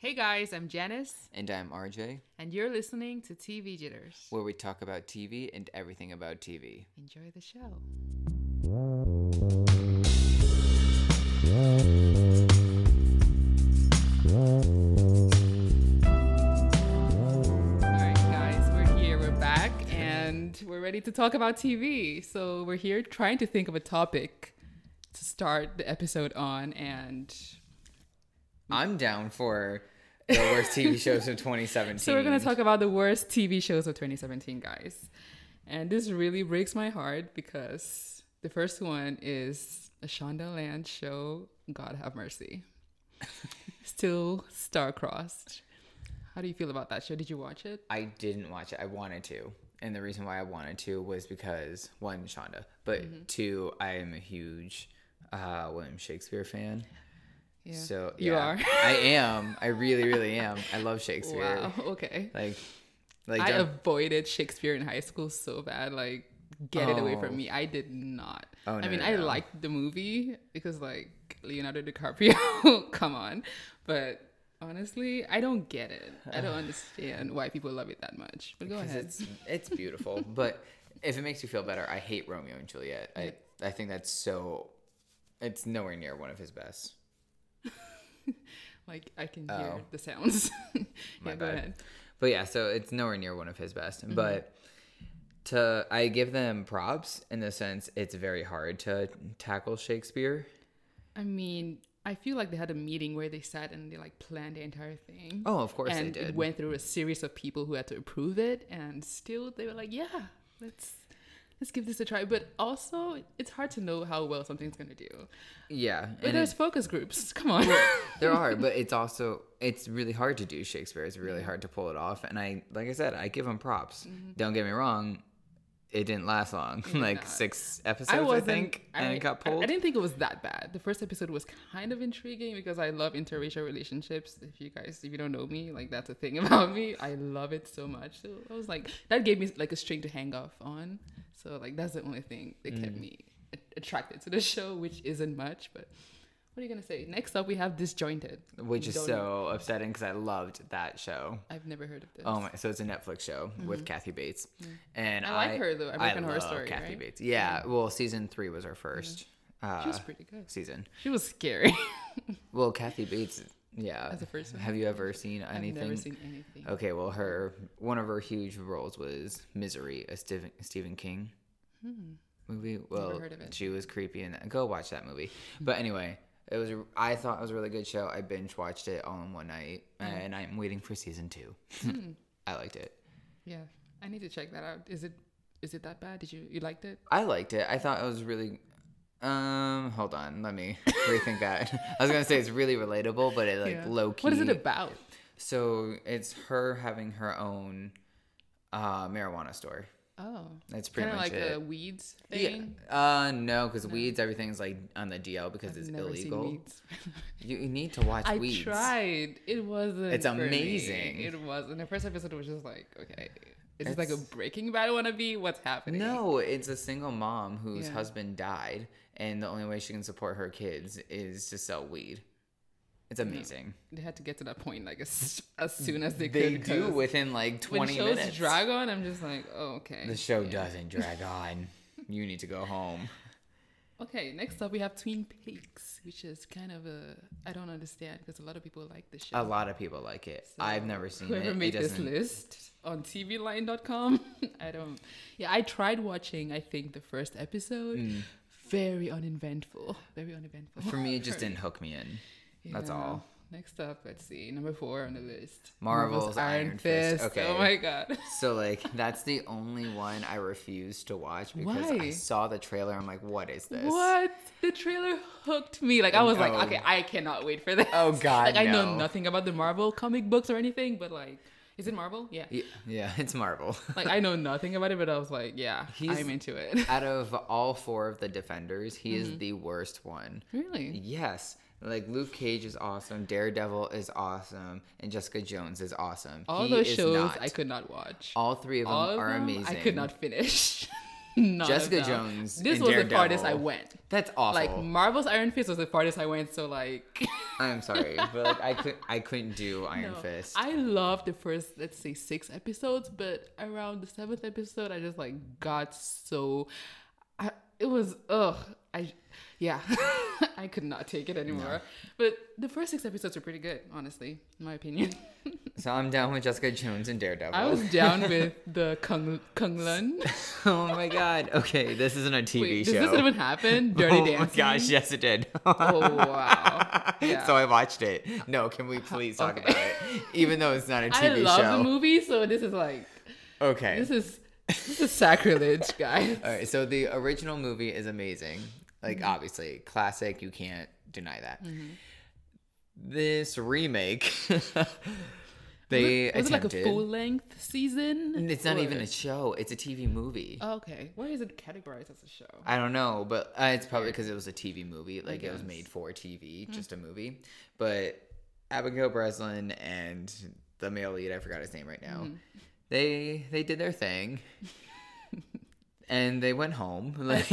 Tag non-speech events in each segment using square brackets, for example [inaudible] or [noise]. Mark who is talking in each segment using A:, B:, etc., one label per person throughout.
A: Hey guys, I'm Janice,
B: And I'm RJ,
A: and you're listening to TV Jitters.
B: where we talk about TV and everything about TV.
A: Enjoy the show. All right, guys, we're here, we're back, and we're ready to talk about TV. So we're here trying to think of a topic to start the episode on, and
B: I'm down for the worst TV shows of 2017. [laughs]
A: So we're gonna talk about the worst TV shows of 2017, guys. And this really breaks my heart because the first one is a Shondaland show, God Have Mercy. [laughs] Still star-crossed. How do you feel about that show? Did you watch it?
B: I didn't watch it. I wanted to. And the reason why I wanted to was because one, Shonda, but
A: Mm-hmm.
B: two, I am a huge uh, William Shakespeare fan.
A: Yeah.
B: So
A: You are?
B: I am. I really, really am. I love Shakespeare.
A: Wow. [laughs] Okay.
B: Like, like
A: I avoided Shakespeare in high school so bad. Like, get it away
B: Oh.
A: from me. I did not.
B: Oh, no, I
A: mean,
B: no,
A: I
B: no.
A: liked the movie because, like, Leonardo DiCaprio, [laughs] come on. But honestly, I don't get it. I don't understand why people love it that much. But go ahead.
B: it's it's beautiful. [laughs] but if it makes you feel better, I hate Romeo and Juliet. I I think that's so. It's nowhere near one of his best. [laughs]
A: Like, I can
B: Oh.
A: hear the sounds. [laughs] yeah,
B: My
A: go
B: bad.
A: ahead.
B: But yeah, so it's nowhere near one of his best.
A: Mm-hmm.
B: But to I give them props in the sense it's very hard to tackle Shakespeare.
A: I mean, I feel like they had a meeting where they sat and they like planned the entire thing.
B: Oh, of course
A: and
B: they
A: it
B: did.
A: went through a series of people who had to approve it, and still they were like, "Yeah, let's let's give this a try." But also, it's hard to know how well something's gonna do.
B: yeah,
A: But there's
B: it-
A: focus groups. [laughs] Come on.
B: there are, [laughs] but it's also it's really hard to do Shakespeare. It's really hard to pull it off. And I like I said, I give him props. Mm-hmm. Don't get me wrong. It didn't last long, [laughs] like
A: not.
B: six episodes,
A: I
B: I, think, and it got pulled.
A: I, didn't think it was that bad. The first episode was kind of intriguing because I love interracial relationships. If you guys, if you don't know me, like that's a thing [laughs] about me. I love it so much. So I was like, that gave me like a string to hang off on. So like that's the only thing that kept
B: Mm.
A: me attracted to the show, which isn't much. But what are you gonna say? Next up, we have Disjointed,
B: which is so upsetting because I loved that show.
A: I've never heard of this.
B: Oh my! So it's a Netflix show with Kathy Bates, and
A: Mm-hmm. I like her, though. American Horror
B: love
A: Story,
B: Kathy
A: right?
B: Bates. Yeah. Well, season three was our 1st uh,
A: she was pretty good.
B: season.
A: She was scary. [laughs]
B: Well, Kathy Bates. Yeah.
A: As a person?
B: Have you ever seen anything?
A: I've never seen anything.
B: Okay, well, her one of her huge roles was Misery, a Stephen Stephen King movie. Well,
A: Hmm. heard of it.
B: she was creepy in that. Go watch that movie. But anyway, it was. I thought it was a really good show. I binge watched it all in one night,
A: Hmm.
B: and I'm waiting for season two. [laughs] I liked it.
A: Yeah, I need to check that out. Is it is it that bad? Did you you liked it?
B: I liked it. I thought it was really. Um, hold on. Let me [laughs] rethink that. I was gonna say it's really relatable, but it like
A: Yeah.
B: low key.
A: What is it about?
B: So it's her having her own uh, marijuana store.
A: Oh,
B: That's pretty much
A: like
B: it.
A: a weeds thing.
B: Yeah. Uh, no, because weeds, everything's like on the DL because it's
A: Never
B: illegal.
A: Seen weeds. [laughs]
B: You, you need to watch
A: I
B: weeds.
A: tried. It wasn't.
B: It's
A: for me.
B: amazing.
A: It was. And the first episode was just like, okay, is this like a Breaking Bad wannabe? What's happening?
B: No, it's a single mom whose
A: Yeah.
B: husband died, and the only way she can support her kids is to sell weed. It's amazing.
A: they had to get to that point like as, as soon as they, could.
B: They
A: could.
B: do
A: 'cause
B: within like 20
A: when
B: 20
A: shows
B: minutes.
A: drag on. I'm just like, oh, okay.
B: the show
A: Yeah.
B: doesn't drag on. [laughs] You need to go home.
A: Okay, next up we have Twin Peaks, which is kind of a I don't understand because a lot of people like this show.
B: A lot of people like it. I've never seen
A: Whoever
B: it.
A: made
B: it
A: this list on tvline.com, [laughs] I don't. Yeah, I tried watching. I think the first episode.
B: Mm.
A: Very uneventful. Very uneventful.
B: For me, it just [laughs] didn't hook me in. That's all.
A: Next up, let's see. Number four on the list.
B: Marvel's Iron Fist. Okay.
A: Oh my god. [laughs]
B: So like that's the only one I refuse to watch because I saw the trailer. I'm like, what is this?
A: What? The trailer hooked me. Like I was like, okay, I cannot wait for this.
B: Oh, [laughs] God,
A: Like I know nothing about the Marvel comic books or anything, but like, is it Marvel? Yeah.
B: Yeah, yeah, it's Marvel. [laughs]
A: Like I know nothing about it, but I was like, yeah,
B: He's-
A: I'm into it.
B: Out of all four of the defenders, he
A: Mm-hmm.
B: is the worst one.
A: really?
B: Yes. Like Luke Cage is awesome, Daredevil is awesome, and Jessica Jones is awesome.
A: All
B: He
A: those
B: is
A: shows
B: not.
A: I could not watch.
B: All three of them
A: of
B: are
A: them,
B: amazing.
A: I could not finish. [laughs] None
B: Jessica. Jones
A: This was the farthest I went.
B: That's awful.
A: Like Marvel's Iron Fist was the farthest I went. So like, [laughs]
B: I'm sorry, but like I could I couldn't do Iron
A: no.
B: Fist.
A: I loved the first, let's say, six episodes, but around the seventh episode, I just like got so. I, it was ugh. I yeah, [laughs] I could not take it anymore. But the first six episodes were pretty good, honestly, in my opinion. [laughs]
B: so I'm down with Jessica Jones and Daredevil.
A: I was down [laughs] with the Kung Kung Lun.
B: oh my god. Okay, this isn't a TV
A: Wait,
B: show.
A: does this even happen? Dirty
B: oh
A: Dancing.
B: my gosh, yes it did.
A: Oh wow. Yeah.
B: So I watched it. No, can we please talk
A: Okay.
B: about it? Even though it's not a TV show.
A: I love
B: show.
A: the movie, so this is like
B: Okay.
A: this is this is sacrilege, guys.
B: All right, so the original movie is amazing. Like
A: Mm-hmm.
B: obviously, classic, you can't deny that. This remake [laughs] they It
A: was it like a full length season?
B: It's not
A: Or-
B: even a show, it's a TV movie.
A: Oh, okay. Why is it categorized as a show?
B: I don't know, but uh, it's probably because it was a TV movie. Like it was. Made for TV, just a movie. But Abigail Breslin and the male lead, I forgot his name right
A: Mm-hmm.
B: now. They they did their thing, [laughs] and they went home. [laughs] Like,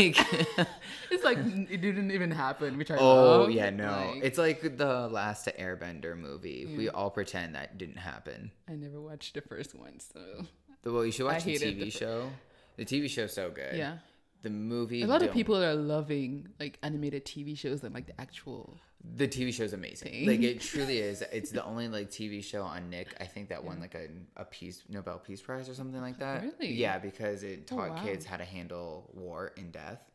A: It's like [laughs] it didn't even happen, which I
B: oh
A: love.
B: yeah, no,
A: Like,
B: it's like the last Airbender movie. We all pretend that didn't happen.
A: I never watched the first one, so
B: Well, you should watch the TV
A: the
B: show. The TV show's so good.
A: yeah.
B: The movie.
A: A lot of people are loving like animated TV shows and like the actual.
B: The TV show is amazing.
A: Thing.
B: Like it [laughs] truly is. It's the only like TV show on Nick I think that won like a a peace Nobel Peace Prize or something like that.
A: Really?
B: Yeah, because it
A: Oh,
B: taught
A: wow.
B: kids how to handle war and death.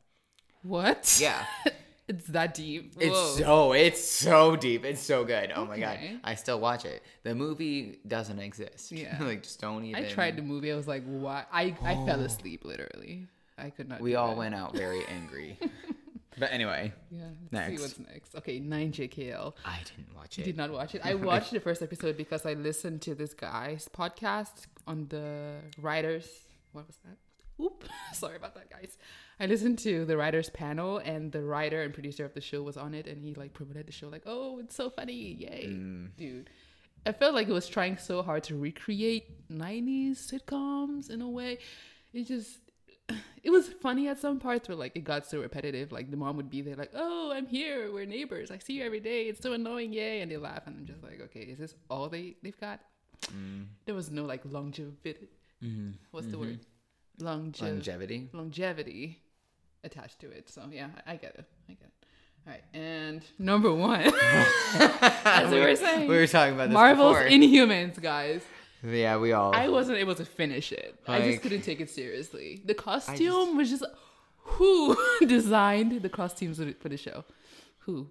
A: What?
B: Yeah. [laughs]
A: it's that deep.
B: It's so it's so deep. It's so good. Oh my god. I still watch it. The movie doesn't exist.
A: Yeah. [laughs]
B: like just don't even
A: I tried the movie. I was like, why? I I fell oh. asleep literally. I could not.
B: We all
A: it.
B: went out very angry. [laughs] but anyway,
A: Yeah. Let's
B: Next.
A: see what's next. Okay, nine JKL.
B: I didn't watch
A: You
B: it.
A: did not watch it. I [laughs] watched the first episode because I listened to this guy's podcast on the writers. What was that? Oop, [laughs] sorry about that, guys. I listened to the writers panel, and the writer and producer of the show was on it, and he like promoted the show, like, "Oh, it's so funny, yay,
B: Mm.
A: dude!" I felt like it was trying so hard to recreate '90s sitcoms in a way. It just [sighs] it was funny at some parts where like it got so repetitive. Like the mom would be there, like, "Oh, I'm here. We're neighbors. I see you every day. It's so annoying, yay!" And they laugh, and I'm just like, "Okay, is this all they they've got?" Mm. There was no like longevity. Mm-hmm. What's the word? Mm-hmm. Longe-
B: Longevity.
A: longevity attached to it. So yeah, I get it. I get it. All right, and number one, [laughs] as we were [laughs] saying,
B: We were talking about this
A: Marvel's
B: before.
A: Inhumans, guys.
B: Yeah, we all.
A: I wasn't able to finish it. I just couldn't take it seriously. The costume was just who [laughs] designed the costumes for the show? Who?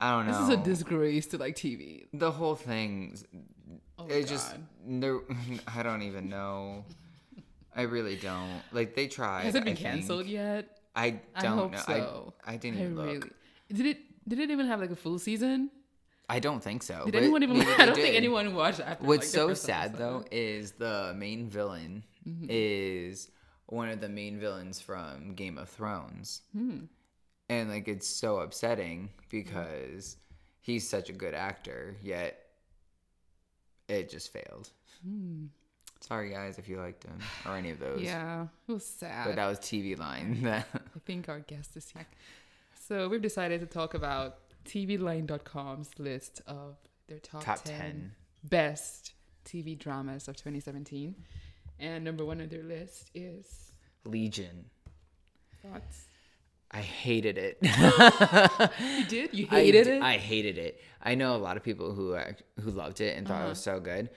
B: I don't know.
A: This is a disgrace to like TV.
B: the whole thing
A: Oh
B: it
A: God.
B: just there [laughs] i don't even know i really don't like they tried
A: Has it
B: I
A: been
B: think.
A: canceled yet?
B: i
A: I
B: don't
A: hope
B: know
A: so.
B: I, I didn't
A: I
B: even look
A: did it. Did it even have like a full season?
B: I don't think so
A: Did anyone even? I don't think anyone watched after.
B: what's
A: like,
B: so sad though is the main villain
A: Mm-hmm.
B: is one of the main villains from game of thrones
A: Hmm.
B: and like it's so upsetting because he's such a good actor yet it just failed sorry guys if you liked him or any of those.
A: Yeah, it was sad.
B: but that was tv line [laughs]
A: I think our guest is here. So we've decided to talk about TVLine.com's list of their top,
B: Top
A: 10,
B: 10.
A: best TV dramas of 2017. And number one on their list is
B: Legion.
A: thoughts.
B: I hated it. [laughs]
A: You did? You
B: I
A: hated
B: d-
A: it?
B: I hated it. I know a lot of people who act- who loved it and thought it was
A: Uh-huh.
B: so good.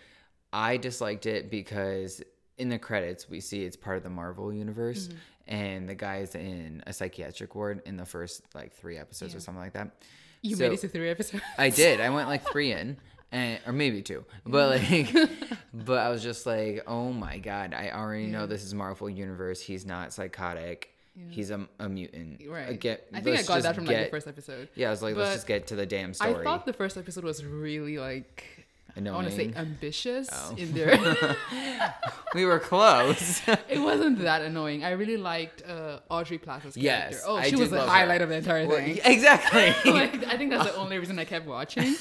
B: I disliked it because in the credits we see it's part of the Marvel universe,
A: Mm-hmm.
B: and the guy's in a psychiatric ward in the first like three episodes or something like that.
A: You
B: so-
A: made it to three episodes.
B: I did. I went like [laughs] three in, and or maybe two. But like, [laughs] but I was just like, oh my god! I already know this is Marvel universe. He's not psychotic. He's a, a mutant.
A: right.
B: Uh, Get,
A: I think I got that from like the first episode.
B: Yeah, I was like, let's just get to the damn story.
A: I thought the first episode was really like I want to say ambitious
B: Oh.
A: in [laughs] their
B: we were close. [laughs]
A: it wasn't that annoying. I really liked uh, Aubrey Plaza's character.
B: Yes,
A: oh, she
B: did
A: was the
B: love her.
A: highlight of the entire
B: Well,
A: thing.
B: exactly. [laughs]
A: like, I think that's the only reason I kept watching.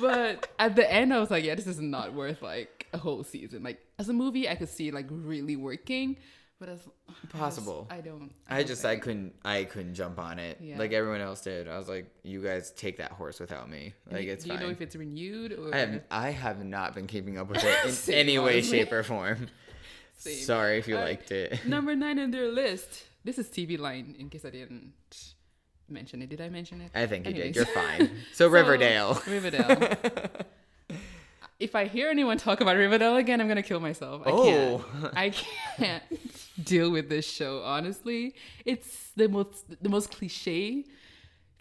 A: But at the end, I was like, yeah, this is not worth like a whole season. Like as a movie, I could see like really working, but as
B: Possible.
A: I, just, I don't.
B: I
A: don't
B: just I couldn't I couldn't jump on it
A: Yeah.
B: like everyone else did. I was like, you guys take that horse without me. Like it's
A: Do you
B: fine.
A: know if it's renewed or?
B: I have I have not been keeping up with it [laughs] in any way, shape, or form. [laughs]
A: Same.
B: Sorry if you
A: Alright.
B: liked it. [laughs]
A: Number nine on their list. This is TV Line. In case I didn't mention it, did I mention it?
B: I think you did. You're fine. So, Riverdale.
A: Riverdale. if I hear anyone talk about Riverdale again, I'm gonna kill myself. I
B: Oh.
A: can't. I can't deal with this show. Honestly, it's the most the most cliche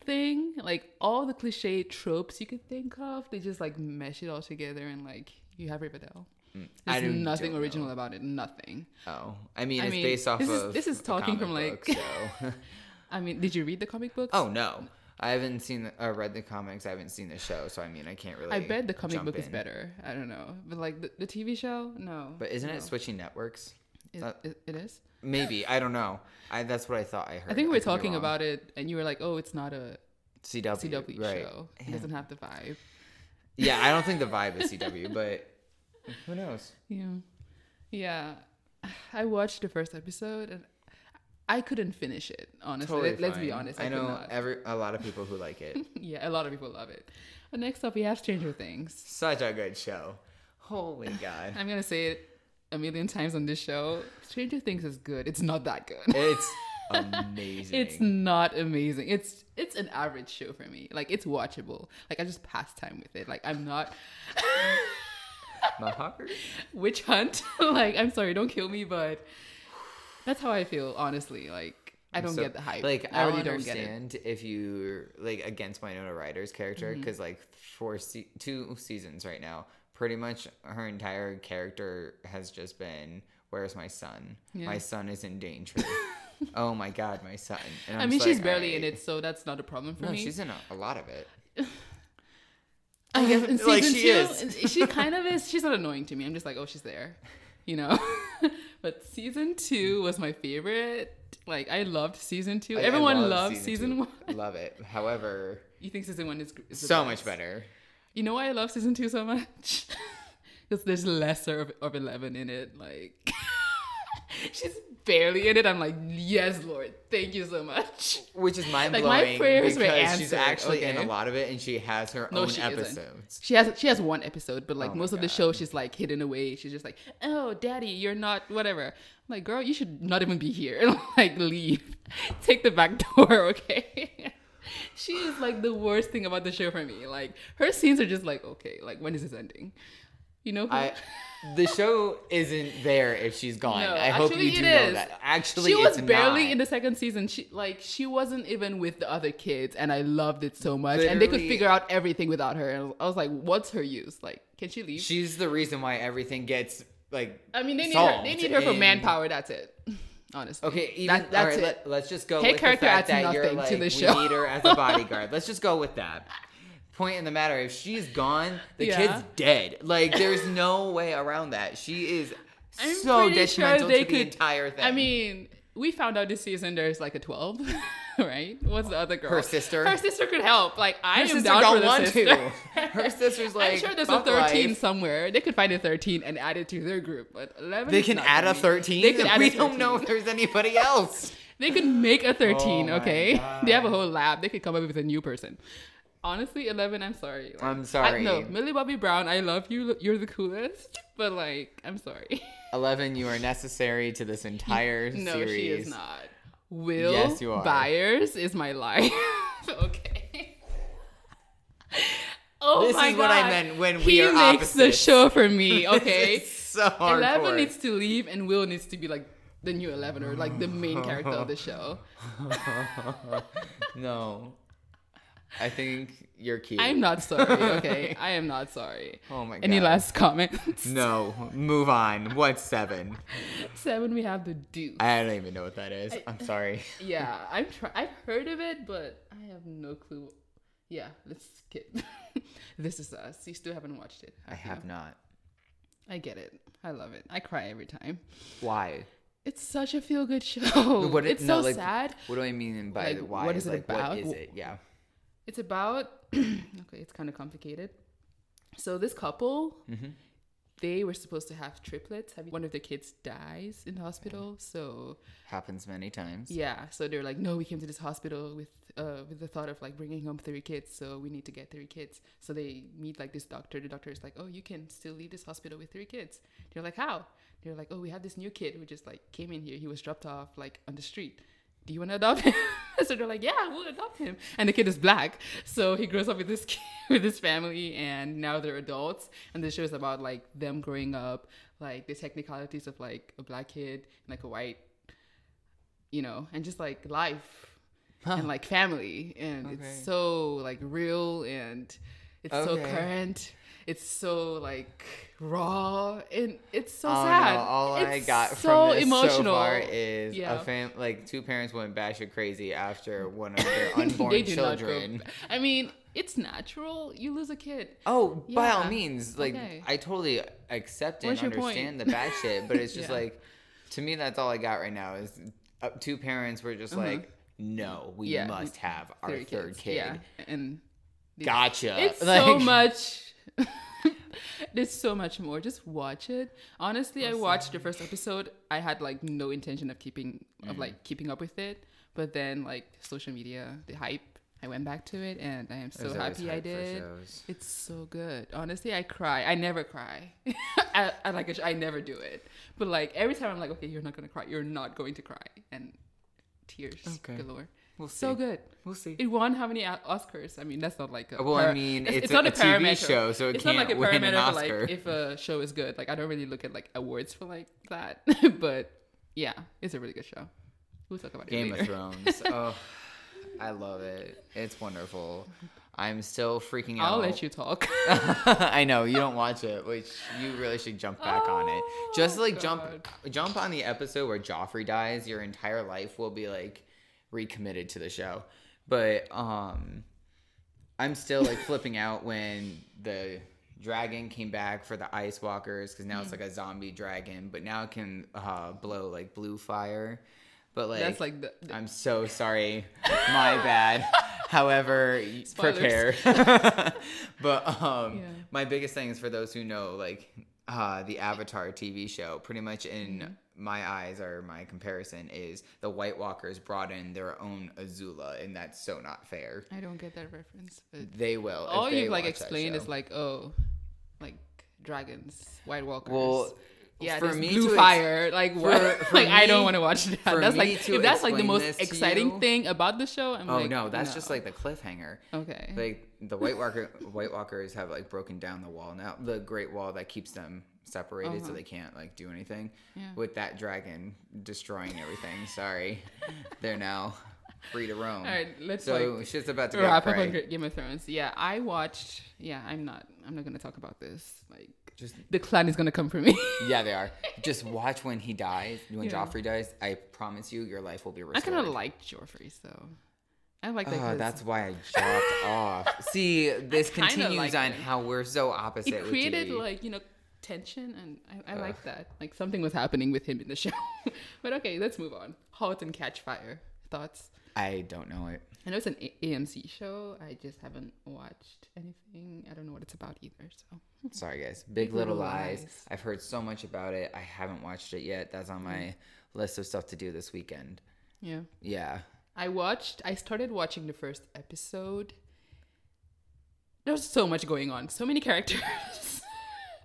A: thing. Like all the cliche tropes you could think of, they just like mesh it all together and like you have Riverdale.
B: Mm,
A: There's nothing original
B: know.
A: about it. Nothing.
B: Oh, I mean,
A: I
B: it's
A: mean,
B: based off
A: this is-
B: of.
A: this is talking from, like-
B: book, so. [laughs] [laughs]
A: I mean, did you read the comic books?
B: oh no, I haven't seen the, uh, read the comics. I haven't seen the show, so I mean, I can't really.
A: I bet the comic book is better. I don't know, but like the, the TV show, no.
B: But isn't
A: no.
B: it switching networks?
A: It,
B: that- uh,
A: it, it is.
B: Maybe I don't know. I that's what I thought I heard.
A: I think we were talking about it, and you were like, "Oh, it's not a
B: CW,
A: CW
B: right?
A: show. It doesn't have the vibe."
B: Yeah, I don't think the vibe is CW, [laughs] but who knows?
A: Yeah, yeah. I watched the first episode, and I couldn't finish it. Honestly,
B: Totally
A: Let, us be honest. I,
B: I know every a lot of people who like it. [laughs]
A: yeah, a lot of people love it. But next up, we have Stranger Things.
B: Such a good show. Holy [laughs] God.
A: I'm gonna say it a million times on this show. Stranger Things is good. It's not that good.
B: It's [laughs] amazing.
A: It's not amazing. It's it's an average show for me. Like it's watchable. Like I just pass time with it. Like I'm not [laughs]
B: not heart.
A: witch hunt. [laughs] like I'm sorry, don't kill me, but that's how I feel. Honestly, like I don't
B: So,
A: get the hype.
B: Like
A: I
B: I
A: really
B: don't
A: get it. Mm-hmm.
B: understand if you're like against Winona Ryder's character because like for se- two seasons right now, pretty much her entire character has just been, "Where's my son?
A: Yeah.
B: My son is in danger." [laughs] oh my God, my son. And
A: I mean, she's
B: like,
A: barely in it, so that's not a problem for
B: No,
A: me.
B: she's in a, a lot of it. [laughs]
A: I guess in [laughs] season
B: Like, she
A: two,
B: is.
A: she kind of is. She's not annoying to me. I'm just like, oh, she's there, you know. but season two was my favorite. Like I loved season two.
B: I- I
A: Everyone
B: love
A: loved season,
B: two.
A: one.
B: Love it. However,
A: You think season one is, is
B: so
A: best.
B: much better.
A: You know why I love season two so much? [laughs] Because there's lesser of, of Eleven in it. Like, [laughs] she's barely in it. I'm like, yes, Lord, thank you so much.
B: Which is mind
A: Like,
B: blowing
A: my prayers were
B: because she's
A: answered,
B: actually in a lot of it and she has her
A: No,
B: own
A: she isn't.
B: episodes.
A: She has she has one episode, but like
B: Oh
A: most of the show, she's like hidden away. She's just like, oh, daddy, you're not whatever. I'm like, girl, you should not even be here. [laughs] like, leave, take the back door, okay. She is like the worst thing about the show for me. Like her scenes are just like, okay, like when is this ending? You know? Who?
B: I the show isn't there if she's gone.
A: No,
B: I hope you do know that. Actually,
A: she was barely
B: not.
A: in the second season. She like she wasn't even with the other kids, and I loved it so much. and they could figure out everything without her. And I was like, what's her use? Like, can she leave?
B: She's the reason why everything gets like.
A: I mean, they need her. They need her for manpower. That's it. [laughs] Honestly.
B: Okay, even
A: That- that's
B: right,
A: it.
B: Let, us just go
A: Her
B: with the fact
A: adds
B: that you're
A: nothing
B: like
A: to the
B: we
A: show.
B: need her as a [laughs] bodyguard. let's just go with that. Point in the matter, if she's gone, the
A: Yeah.
B: kid's dead. Like there's no way around that. She is
A: I'm
B: so
A: sure
B: detrimental
A: they
B: to the entire thing.
A: I mean, we found out this season there's like a 12, [laughs] [laughs] right? What's the other girl?
B: Her sister?
A: Her sister could help. Like I
B: her
A: am
B: sister
A: down
B: don't
A: for the
B: want
A: sister.
B: to. [laughs] Her sister's like,
A: I'm sure there's a 13
B: life."
A: somewhere. They could find a 13 and add it to their group, but 11.
B: They can add a 13.
A: They can add
B: we
A: a
B: don't know if there's anybody else. [laughs]
A: They could make a 13,
B: Oh
A: okay?
B: God.
A: They have a whole lab. They could come up with a new person. Honestly, 11, I'm sorry. Like,
B: I'm sorry.
A: I, no, Millie Bobby Brown, I love you. You're the coolest. But, like, I'm sorry.
B: Eleven, you are necessary to this entire
A: no,
B: series.
A: she is not. Will
B: Yes, you are.
A: Byers is my life. [laughs] okay. [laughs] Oh
B: This
A: my
B: is what I meant when we
A: he
B: are
A: makes the show for me, [laughs] okay?
B: So hardcore.
A: Eleven needs to leave, and Will needs to be like the new Eleven or like the main character of the show.
B: no. I think you're cute.
A: I'm not sorry, [laughs] okay? I am not sorry.
B: Oh my god.
A: Any last comments?
B: No. Move on. What's seven?
A: Seven, we have the Duke.
B: I don't even know what that is. I'm sorry. [laughs]
A: yeah, I'm try- I've heard of it, but I have no clue. Yeah, let's skip. [laughs] this is us. You still haven't watched it.
B: I have not.
A: I get it. I love it. I cry every time.
B: Why?
A: It's such a feel good show.
B: What it-
A: it's
B: no,
A: so
B: like,
A: sad.
B: What do I mean by
A: Like,
B: why?
A: what is it
B: like,
A: about?
B: What is it? Yeah.
A: It's about [clears throat] okay, it's kind of complicated. So this couple,
B: Mm-hmm.
A: they were supposed to have triplets. Have one of the kids dies in the hospital, so
B: Happens many times.
A: yeah. So they're like, no, we came to this hospital with uh with the thought of like bringing home three kids, so we need to get three kids. So they meet like this doctor. The doctor is like, oh, you can still leave this hospital with three kids. They're like, how? They're like, oh, we have this new kid who just like came in here. He was dropped off like on the street. Do you want to adopt him? [laughs] so they're like, yeah, we'll adopt him. And the kid is black, so he grows up with this [laughs] kid, with his family, and now they're adults. And the show is about like them growing up, like the technicalities of like a black kid and like a white, you know, and just like life and like family, and
B: Okay.
A: it's so like real and it's so current. It's so like raw and it's so
B: oh
A: sad.
B: no! All I got
A: so
B: from this
A: emotional.
B: so far is
A: Yeah.
B: a fam like two parents went batshit crazy after [laughs] one of their unborn
A: They do not go
B: children.
A: I mean, it's natural. You lose a kid.
B: Oh, by all means, like
A: Okay.
B: I totally accept and
A: What's your point?
B: understand the bad shit, but it's [laughs] just
A: Yeah.
B: like to me that's all I got right now is uh, two parents were just like, no, we
A: Yeah.
B: must have our third
A: kids.
B: kid.
A: Yeah, and
B: Gotcha.
A: it's [laughs] so much. [laughs] There's so much more. Just watch it. Honestly, I watched the first episode. I had like no intention of keeping of like keeping up with it, but then like social media, the hype, I went back to it, and I am so happy I did. It's so good. Honestly, I cry. I never cry. [laughs] I, I like. a I never do it. But like every time, I'm like, okay, you're not gonna cry. You're not going to cry, and tears
B: Okay.
A: galore.
B: We'll see.
A: So good.
B: We'll see.
A: It won how many Oscars? I mean, that's not like a.
B: Well, I mean, it's a- a TV
A: parameter.
B: show, so it
A: it's not like a
B: can't win an
A: parameter for
B: Oscar.
A: like if a show is good. Like I don't really look at like awards for like that, [laughs] but yeah, it's a really good show. We'll talk about
B: Game
A: it
B: of. Thrones. [laughs] oh, I love it. It's wonderful. I'm still freaking out.
A: I'll let you talk. [laughs]
B: I know you don't watch it, which you really should jump back on it. Just
A: Oh,
B: like jump,
A: oh,
B: jump on the episode where Joffrey dies. Your entire life will be like recommitted to the show. But um, I'm still like flipping out [laughs] when the dragon came back for the ice walkers because now
A: Mm.
B: it's like a zombie dragon, but now it can uh, blow like blue fire. But like
A: That's like the, the
B: I'm so sorry. [laughs] My bad. However,
A: Spoilers.
B: prepare. [laughs] but um
A: Yeah.
B: my biggest thing is for those who know like uh the Avatar TV show, pretty much in
A: Mm-hmm.
B: my eyes or my comparison is the White Walkers brought in their own Azula and that's so not fair.
A: I don't get that reference. But
B: They will. if
A: all you've like explained is like oh, like dragons, White Walkers.
B: well
A: yeah,
B: for me
A: blue
B: to ex-
A: fire. Like, what?
B: for [laughs]
A: like I don't want to watch that. That's like if that's like the most exciting
B: you-
A: thing about the show. I'm
B: Oh
A: like,
B: no, that's just like the cliffhanger.
A: okay.
B: like the White [laughs] Walker White Walkers have like broken down the wall now, the Great Wall that keeps them separated, so
A: Uh-huh.
B: they can't like do anything.
A: Yeah.
B: With that dragon destroying everything, sorry, [laughs] they're now free to roam.
A: All right, let's
B: so
A: like
B: shit's about to
A: wrap up on Game of Thrones. Yeah, I watched. Yeah, I'm not. I'm not gonna talk about this. Like,
B: Just
A: the clan is gonna come for me. [laughs]
B: yeah, they are. Just watch when he dies, when
A: Yeah.
B: Joffrey dies. I promise you, your life will be
A: I
B: restored.
A: kind of liked Joffrey, so I like that.
B: Oh, that's why I dropped [laughs] off. See, this continues
A: like
B: on
A: it.
B: how we're so opposite.
A: it created like you know tension, and I, I like that. Like something was happening with him in the [laughs] show. but okay, let's move on. Halt and Catch Fire. Thoughts?
B: I don't know it.
A: I know it's an A- AMC show. I just haven't watched anything. I don't know what it's about either. So [laughs]
B: Sorry, guys. Big Little
A: Little
B: Lies.
A: Lies.
B: I've heard so much about it. I haven't watched it yet. That's on my mm-hmm. list of stuff to do this weekend.
A: yeah.
B: Yeah.
A: I watched. I started watching the first episode. There's so much going on. So many [laughs] characters.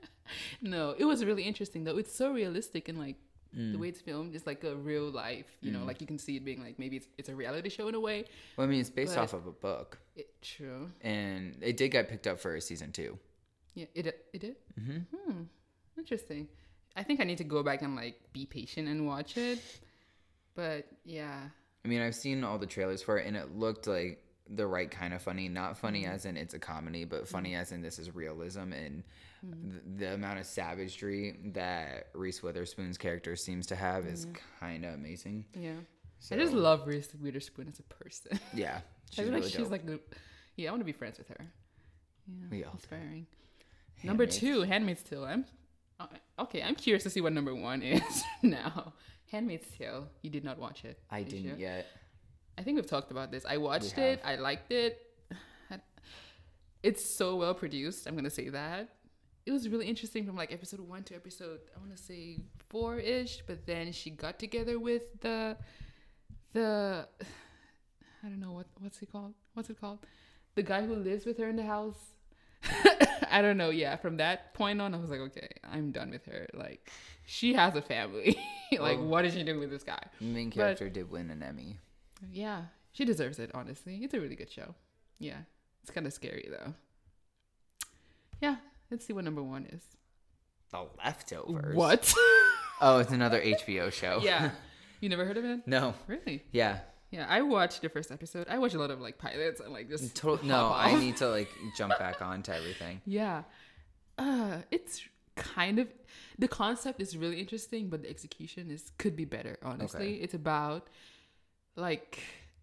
A: [laughs] no, it was really interesting though. It's so realistic and like
B: Mm.
A: the way it's filmed is like a real life. You know, like you can see it being like maybe it's, it's a reality show in a way.
B: Well, I mean, it's based off of a book,
A: It, true.
B: and it did get picked up for a season two.
A: Yeah. It it did. Mm-hmm. Hmm. Interesting. I think I need to go back and like be patient and watch it. But yeah.
B: I mean, I've seen all the trailers for it, and it looked like the right kind of funny. Not funny
A: Mm-hmm.
B: as in it's a comedy, but funny as in this is realism and
A: Mm-hmm.
B: the, the amount of savagery that Reese Witherspoon's character seems to have is kind of amazing.
A: Yeah.
B: So,
A: Mm-hmm. I just love Reese Witherspoon as a person. [laughs]
B: yeah,
A: I
B: she's
A: feel
B: really
A: like she's like, yeah, I want to be friends with her. Yeah,
B: We all do.
A: inspiring. Number
B: Handmaid's-
A: two, Handmaid's Tale. I'm uh, okay. I'm curious to see what number one [laughs] is now. Handmaid's Tale. You did not watch it.
B: I didn't
A: sure?
B: yet.
A: I think we've talked about this. I watched it. I liked it. It's so well produced. I'm gonna say that. it was really interesting from like episode one to episode I want to say four ish. But then she got together with the the [sighs] I don't know what what's he called. What's it called? The guy who lives with her in the house. [laughs] I don't know. Yeah, from that point on, I was like, okay, I'm done with her. Like, she has a family. [laughs] like,
B: Oh.
A: what is she doing with this guy?
B: Main
A: But-
B: character did win an Emmy.
A: Yeah, she deserves it. Honestly, it's a really good show. Yeah, it's kind of scary though. Yeah, let's see what number one is.
B: The Leftovers.
A: What? [laughs]
B: Oh, it's another HBO show.
A: yeah, [laughs] you never heard of it?
B: No.
A: Really?
B: Yeah.
A: Yeah, I watched the first episode. I watch a lot of like pilots and like just
B: Total,
A: hop
B: no, I need [laughs] to like jump back onto everything.
A: Yeah. Uh it's kind of the concept is really interesting, but the execution is could be better, honestly.
B: Okay.
A: It's about like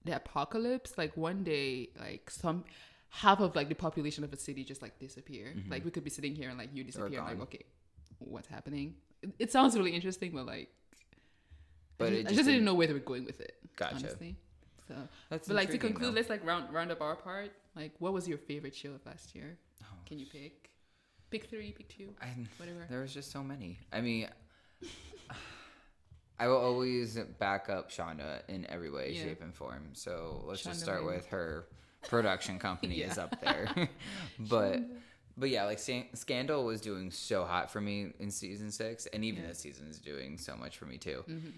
A: the apocalypse, like one day like some half of like the population of a city just like disappear. Mm-hmm. Like we could be sitting here and like you disappear like okay, what's happening? It, it sounds really interesting, but like
B: But
A: I just,
B: it
A: I
B: just
A: just didn't
B: didn't-
A: know where they were going with it.
B: Gotcha.
A: Honestly. So
B: That's
A: but like to conclude,
B: though.
A: let's like round round up our part. Like, what was your favorite show of last year? Oh. Can you pick? Pick three, pick two,
B: I,
A: whatever.
B: there was just so many. I mean, I will always back up Shonda in every way,
A: Yeah.
B: shape, and form. So let's just start with her production company is up [laughs] there. [laughs] but but yeah, like Scandal was doing so hot for me in season six, and even
A: Yeah.
B: this season is doing so much for me too.
A: hmm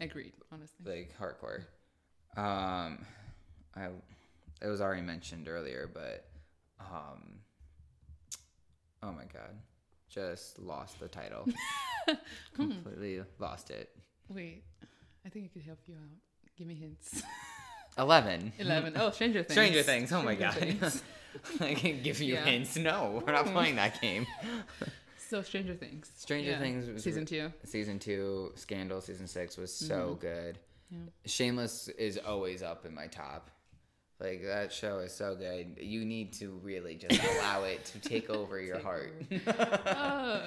A: Agreed, honestly.
B: like hardcore. Um, I it was already mentioned earlier, but um, oh my god, just lost the title. [laughs] Completely lost it.
A: Wait, I think I could help you out. Give me hints. [laughs]
B: Eleven.
A: Eleven. Oh, Stranger Things.
B: Stranger Things. Oh my
A: Stranger
B: god. [laughs] I can give you
A: Yeah.
B: hints. No, we're not playing that game. [laughs]
A: So Stranger Things.
B: Stranger
A: Yeah.
B: Things was
A: season two.
B: Season two, Scandal, season six was so good.
A: Yeah.
B: Shameless is always up in my top. Like that show is so good. You need to really just allow it to take over your
A: Take
B: heart.
A: Uh,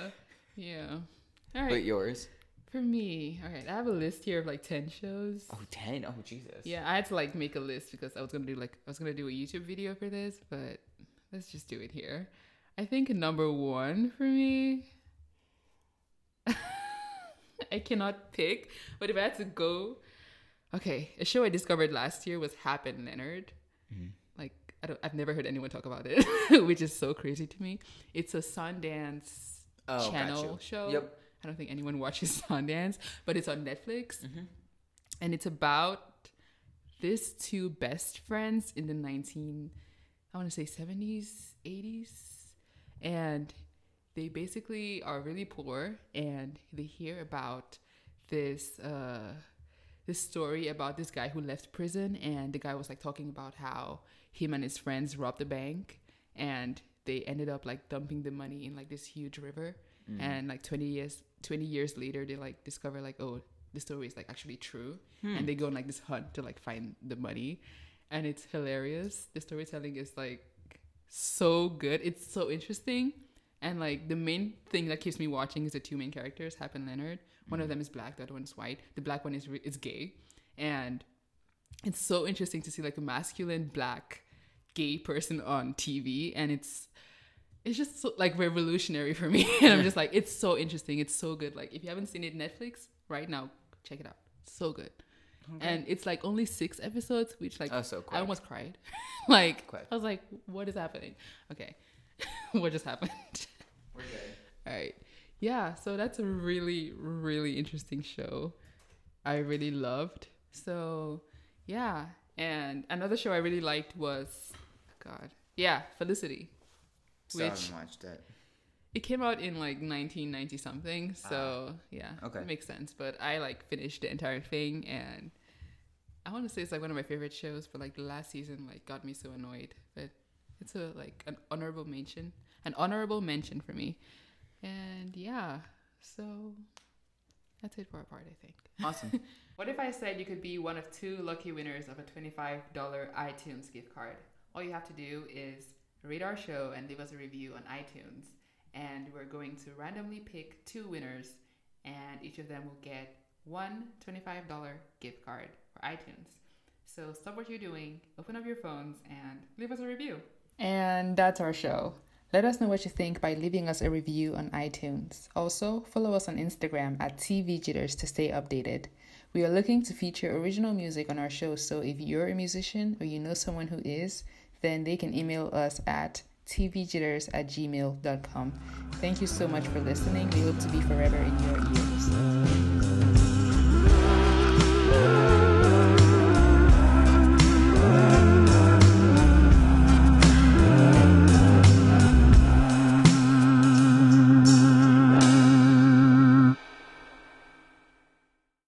A: yeah. All right.
B: But yours?
A: For me, all right. I have a list here of like ten shows.
B: Oh, 10? Oh, Jesus.
A: Yeah, I had to like make a list because I was gonna do like I was gonna do a YouTube video for this, but let's just do it here. I think number one for me, [laughs] I cannot pick, but if I had to go, okay, a show I discovered last year was Hap and Leonard. Like I don't, I've never heard anyone talk about it, [laughs] which is so crazy to me. It's a Sundance
B: Oh,
A: channel show.
B: Yep.
A: I don't think anyone [laughs] watches Sundance, but it's on Netflix,
B: Mm-hmm.
A: and it's about these two best friends in the 19 I want to say 70s, 80s, and they basically are really poor, and they hear about this uh, this story about this guy who left prison, and the guy was like talking about how him and his friends robbed the bank, and they ended up like dumping the money in like this huge river, and like 20 years 20 years later they like discover like oh the story is like actually true. Hmm. And they go on like this hunt to like find the money. And it's hilarious. The storytelling is like so good. It's so interesting. And like the main thing that keeps me watching is the two main characters Hap and Leonard. One of hmm. them is black the other one is white. The black one is re- is gay. And it's so interesting to see like a masculine black gay person on TV and it's it's just so, like revolutionary for me. [laughs] And I'm just like it's so interesting. It's so good. Like if you haven't seen it Netflix right now check it out. So good. And it's like only six episodes which like
B: Oh, so
A: I almost cried. [laughs] Like
B: Quick.
A: I was like what is happening? Okay. [laughs] What just happened?
B: We're good.
A: all right yeah so that's a really really interesting show. I really loved. So yeah. And another show i really liked was oh god. Yeah felicity
B: Still
A: Which-
B: haven't watched it.
A: it came out in like 1990 something so ah. yeah
B: okay.
A: it makes sense but i like finished the entire thing and i want to say it's like one of my favorite shows but like the last season like got me so annoyed but it's a like an honorable mention an honorable mention for me and yeah so that's it for our part i think
B: Awesome. [laughs]
A: what if I said you could be one of two lucky winners of a $25 iTunes gift card? All you have to do is rate our show and leave us a review on iTunes. And we're going to randomly pick two winners, and each of them will get one $25 gift card for iTunes. So stop what you're doing, open up your phones, and leave us a review. And that's our show. Let us know what you think by leaving us a review on iTunes. Also, follow us on Instagram at TV Jitters to stay updated. We are looking to feature original music on our show, so if you're a musician or you know someone who is, then they can email us at tvjitters at gmail.com. Thank you so much for listening. We hope to be forever in your ears.